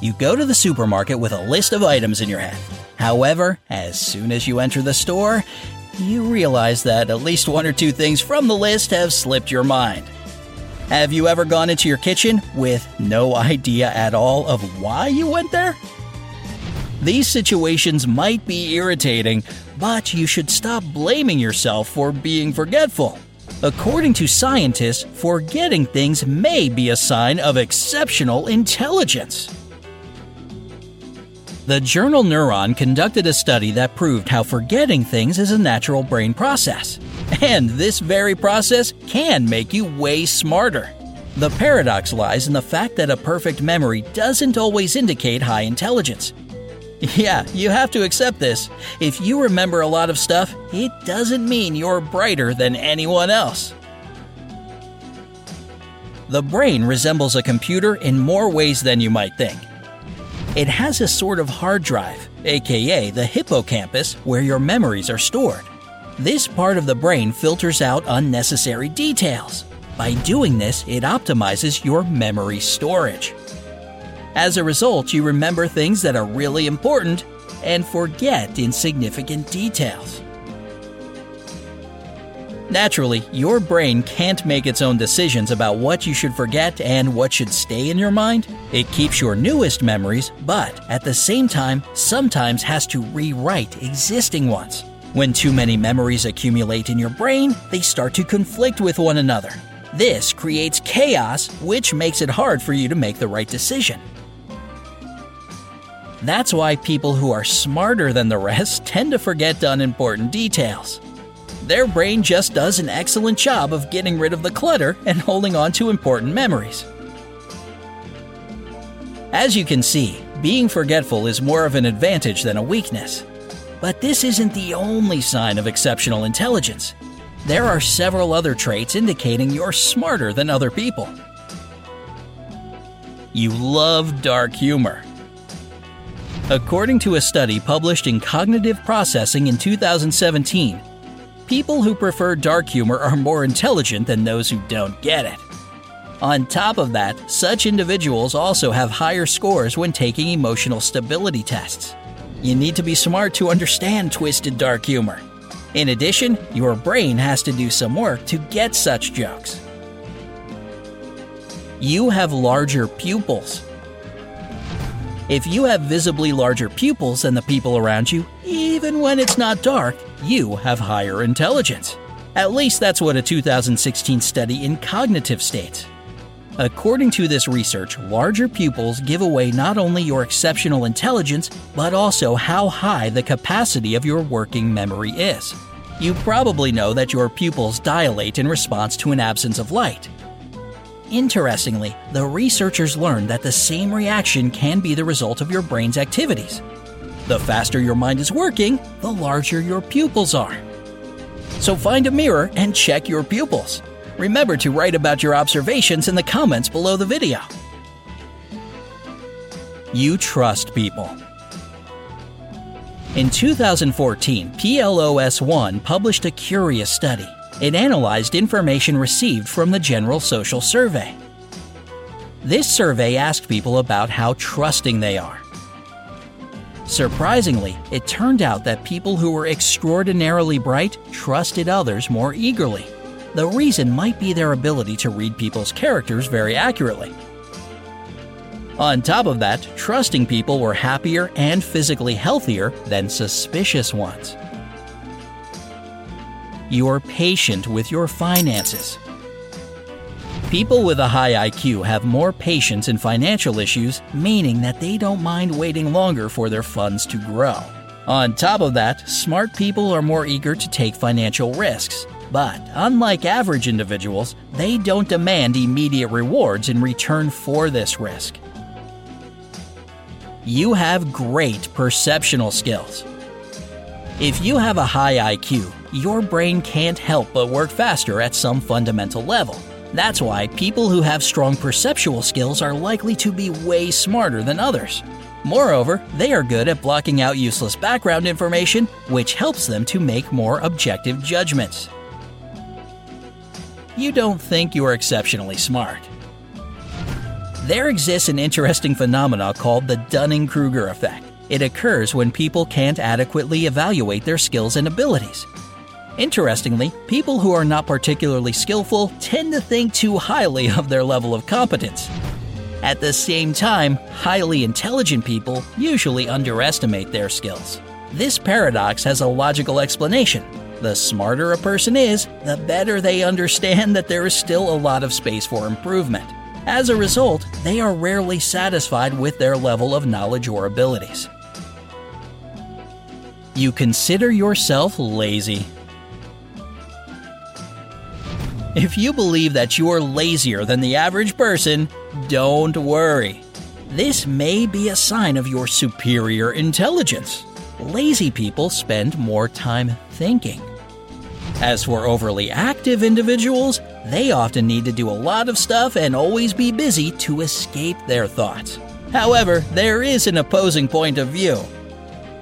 You go to the supermarket with a list of items in your head. However, as soon as you enter the store, you realize that at least one or two things from the list have slipped your mind. Have you ever gone into your kitchen with no idea at all of why you went there? These situations might be irritating, but you should stop blaming yourself for being forgetful. According to scientists, forgetting things may be a sign of exceptional intelligence. The journal Neuron conducted a study that proved how forgetting things is a natural brain process. And this very process can make you way smarter. The paradox lies in the fact that a perfect memory doesn't always indicate high intelligence. Yeah, you have to accept this. If you remember a lot of stuff, it doesn't mean you're brighter than anyone else. The brain resembles a computer in more ways than you might think. It has a sort of hard drive, aka the hippocampus, where your memories are stored. This part of the brain filters out unnecessary details. By doing this, it optimizes your memory storage. As a result, you remember things that are really important and forget insignificant details. Naturally, your brain can't make its own decisions about what you should forget and what should stay in your mind. It keeps your newest memories, but at the same time, sometimes has to rewrite existing ones. When too many memories accumulate in your brain, they start to conflict with one another. This creates chaos, which makes it hard for you to make the right decision. That's why people who are smarter than the rest tend to forget unimportant details. Their brain just does an excellent job of getting rid of the clutter and holding on to important memories. As you can see, being forgetful is more of an advantage than a weakness. But this isn't the only sign of exceptional intelligence. There are several other traits indicating you're smarter than other people. You love dark humor. According to a study published in Cognitive Processing in 2017, people who prefer dark humor are more intelligent than those who don't get it. On top of that, such individuals also have higher scores when taking emotional stability tests. You need to be smart to understand twisted dark humor. In addition, your brain has to do some work to get such jokes. You have larger pupils. If you have visibly larger pupils than the people around you, even when it's not dark, you have higher intelligence. At least that's what a 2016 study in Cognitive states. According to this research, larger pupils give away not only your exceptional intelligence, but also how high the capacity of your working memory is. You probably know that your pupils dilate in response to an absence of light. Interestingly, the researchers learned that the same reaction can be the result of your brain's activities. The faster your mind is working, the larger your pupils are. So find a mirror and check your pupils. Remember to write about your observations in the comments below the video. You trust people. In 2014, PLOS ONE published a curious study. It analyzed information received from the General Social Survey. This survey asked people about how trusting they are. Surprisingly, it turned out that people who were extraordinarily bright trusted others more eagerly. The reason might be their ability to read people's characters very accurately. On top of that, trusting people were happier and physically healthier than suspicious ones. You're patient with your finances. People with a high IQ have more patience in financial issues, meaning that they don't mind waiting longer for their funds to grow. On top of that, smart people are more eager to take financial risks. But unlike average individuals, they don't demand immediate rewards in return for this risk. You have great perceptional skills. If you have a high IQ, your brain can't help but work faster at some fundamental level. That's why people who have strong perceptual skills are likely to be way smarter than others. Moreover, they are good at blocking out useless background information, which helps them to make more objective judgments. You don't think you are exceptionally smart. There exists an interesting phenomenon called the Dunning Kruger effect. It occurs when people can't adequately evaluate their skills and abilities. Interestingly, people who are not particularly skillful tend to think too highly of their level of competence. At the same time, highly intelligent people usually underestimate their skills. This paradox has a logical explanation. The smarter a person is, the better they understand that there is still a lot of space for improvement. As a result, they are rarely satisfied with their level of knowledge or abilities. You consider yourself lazy. If you believe that you're lazier than the average person, don't worry. This may be a sign of your superior intelligence. Lazy people spend more time thinking. As for overly active individuals, they often need to do a lot of stuff and always be busy to escape their thoughts. However, there is an opposing point of view.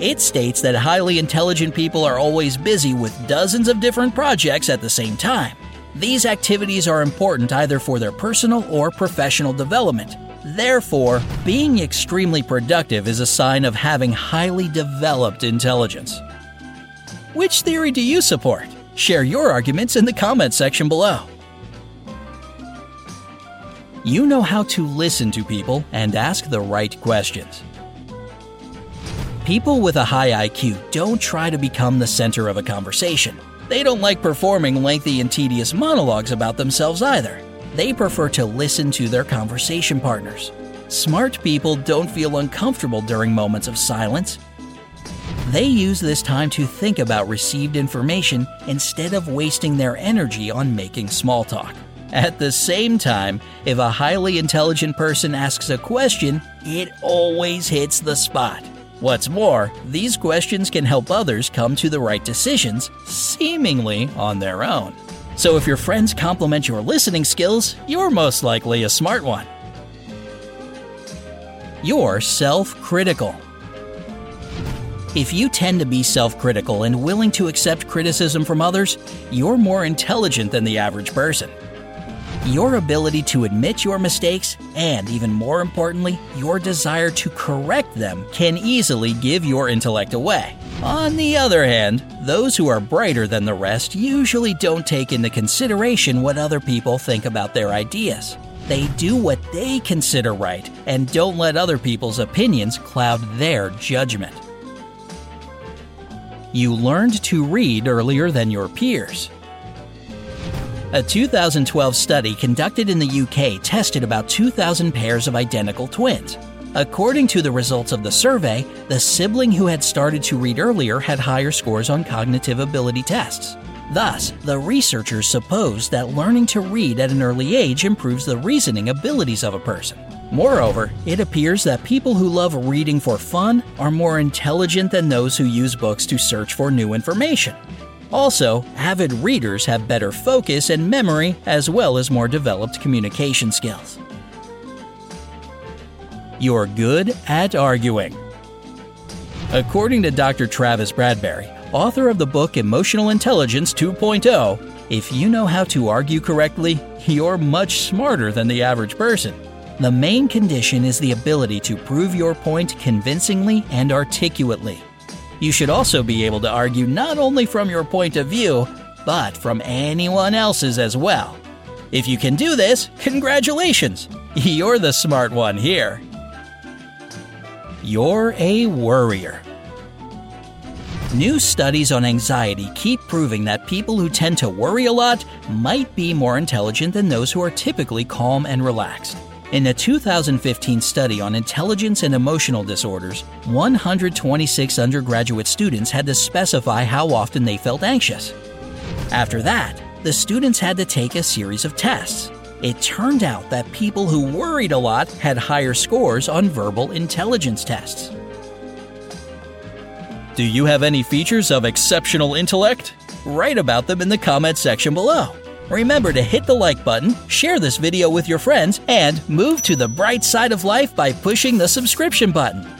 It states that highly intelligent people are always busy with dozens of different projects at the same time. These activities are important either for their personal or professional development. Therefore, being extremely productive is a sign of having highly developed intelligence. Which theory do you support? Share your arguments in the comment section below. You know how to listen to people and ask the right questions. People with a high IQ don't try to become the center of a conversation. They don't like performing lengthy and tedious monologues about themselves either. They prefer to listen to their conversation partners. Smart people don't feel uncomfortable during moments of silence. They use this time to think about received information instead of wasting their energy on making small talk. At the same time, if a highly intelligent person asks a question, it always hits the spot. What's more, these questions can help others come to the right decisions, seemingly on their own. So if your friends compliment your listening skills, you're most likely a smart one. You're self critical. If you tend to be self critical and willing to accept criticism from others, you're more intelligent than the average person. Your ability to admit your mistakes, and even more importantly, your desire to correct them, can easily give your intellect away. On the other hand, those who are brighter than the rest usually don't take into consideration what other people think about their ideas. They do what they consider right and don't let other people's opinions cloud their judgment. You learned to read earlier than your peers. A 2012 study conducted in the UK tested about 2,000 pairs of identical twins. According to the results of the survey, the sibling who had started to read earlier had higher scores on cognitive ability tests. Thus, the researchers supposed that learning to read at an early age improves the reasoning abilities of a person. Moreover, it appears that people who love reading for fun are more intelligent than those who use books to search for new information. Also, avid readers have better focus and memory as well as more developed communication skills. You're good at arguing. According to Dr. Travis Bradberry, author of the book Emotional Intelligence 2.0, if you know how to argue correctly, you're much smarter than the average person. The main condition is the ability to prove your point convincingly and articulately. You should also be able to argue not only from your point of view, but from anyone else's as well. If you can do this, congratulations! You're the smart one here. You're a worrier. New studies on anxiety keep proving that people who tend to worry a lot might be more intelligent than those who are typically calm and relaxed. In a 2015 study on intelligence and emotional disorders, 126 undergraduate students had to specify how often they felt anxious. After that, the students had to take a series of tests. It turned out that people who worried a lot had higher scores on verbal intelligence tests. Do you have any features of exceptional intellect? Write about them in the comments section below. Remember to hit the like button, share this video with your friends, and move to the bright side of life by pushing the subscription button.